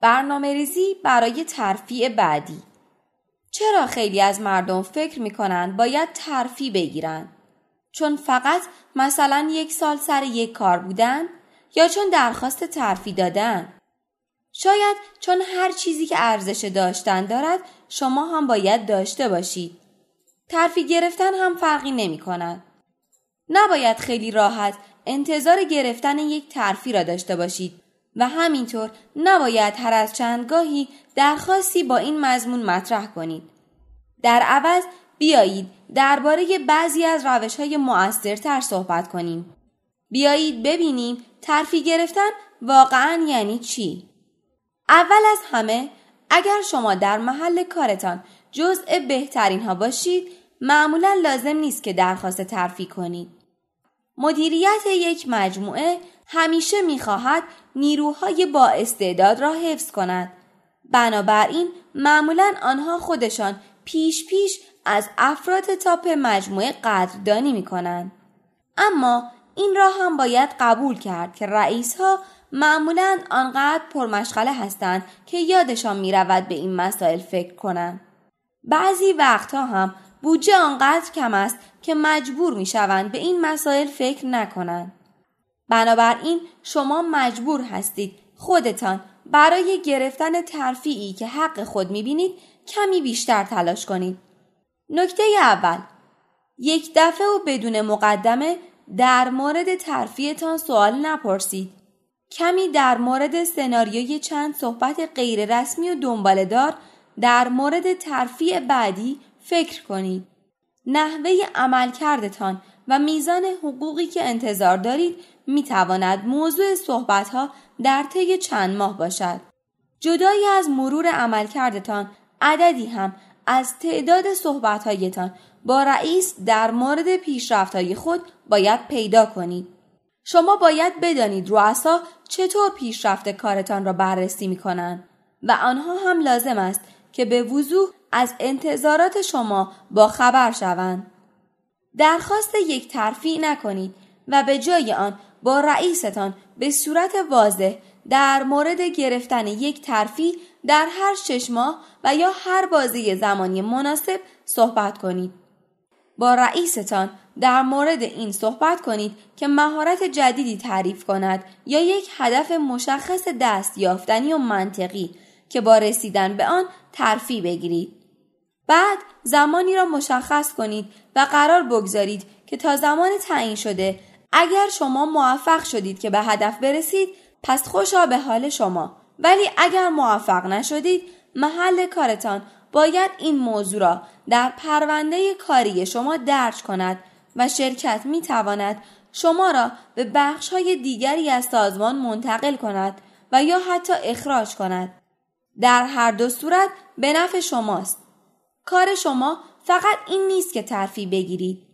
برنامه ریزی برای ترفیع بعدی چرا خیلی از مردم فکر می کنند باید ترفی بگیرند؟ چون فقط مثلا یک سال سر یک کار بودن یا چون درخواست ترفی دادن؟ شاید چون هر چیزی که ارزش داشتن دارد شما هم باید داشته باشید. ترفی گرفتن هم فرقی نمی کند. نباید خیلی راحت انتظار گرفتن یک ترفی را داشته باشید و همینطور نباید هر از چندگاهی درخواستی با این مضمون مطرح کنید. در عوض بیایید درباره بعضی از روش های مؤثرتر صحبت کنیم. بیایید ببینیم ترفی گرفتن واقعا یعنی چی؟ اول از همه اگر شما در محل کارتان جزء بهترین ها باشید معمولا لازم نیست که درخواست ترفی کنید. مدیریت یک مجموعه همیشه می‌خواهد نیروهای با استعداد را حفظ کند. بنابراین معمولا آنها خودشان پیش پیش از افراد تاپ مجموعه قدردانی می کنند. اما این را هم باید قبول کرد که رئیس ها معمولا آنقدر پرمشغله هستند که یادشان می رود به این مسائل فکر کنند. بعضی وقتها هم بودجه آنقدر کم است که مجبور می شوند به این مسائل فکر نکنند. بنابراین شما مجبور هستید خودتان برای گرفتن ترفیعی که حق خود می‌بینید کمی بیشتر تلاش کنید. نکته اول یک دفعه و بدون مقدمه در مورد ترفیعتان سوال نپرسید. کمی در مورد سناریوی چند صحبت غیر رسمی و دنبالدار در مورد ترفیع بعدی فکر کنید. نحوه عملکردتان و میزان حقوقی که انتظار دارید می تواند موضوع صحبت ها در طی چند ماه باشد. جدایی از مرور عملکردتان عددی هم از تعداد صحبت هایتان با رئیس در مورد پیشرفت های خود باید پیدا کنید. شما باید بدانید رؤسا چطور پیشرفت کارتان را بررسی می کنند و آنها هم لازم است که به وضوح از انتظارات شما با خبر شوند. درخواست یک ترفیع نکنید و به جای آن با رئیستان به صورت واضح در مورد گرفتن یک ترفیع در هر شش ماه و یا هر بازی زمانی مناسب صحبت کنید. با رئیستان در مورد این صحبت کنید که مهارت جدیدی تعریف کند یا یک هدف مشخص دست یافتنی و منطقی که با رسیدن به آن ترفیع بگیرید. بعد زمانی را مشخص کنید و قرار بگذارید که تا زمان تعیین شده اگر شما موفق شدید که به هدف برسید پس خوشا به حال شما ولی اگر موفق نشدید محل کارتان باید این موضوع را در پرونده کاری شما درج کند و شرکت می تواند شما را به بخش های دیگری از سازمان منتقل کند و یا حتی اخراج کند. در هر دو صورت به نفع شماست. کار شما فقط این نیست که ترفی بگیرید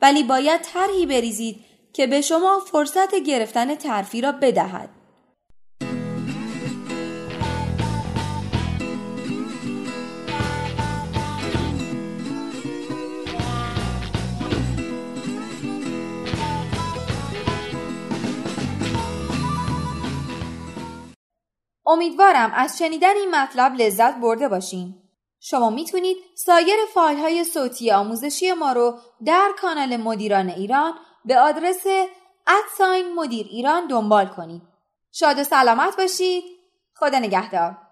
ولی باید طرحی بریزید که به شما فرصت گرفتن ترفی را بدهد. امیدوارم از شنیدن این مطلب لذت برده باشین. شما می‌تونید سایر فایل های صوتی آموزشی ما رو در کانال مدیران ایران به آدرس ادساین مدیر ایران دنبال کنید. شاد و سلامت باشید. خدا نگهدار.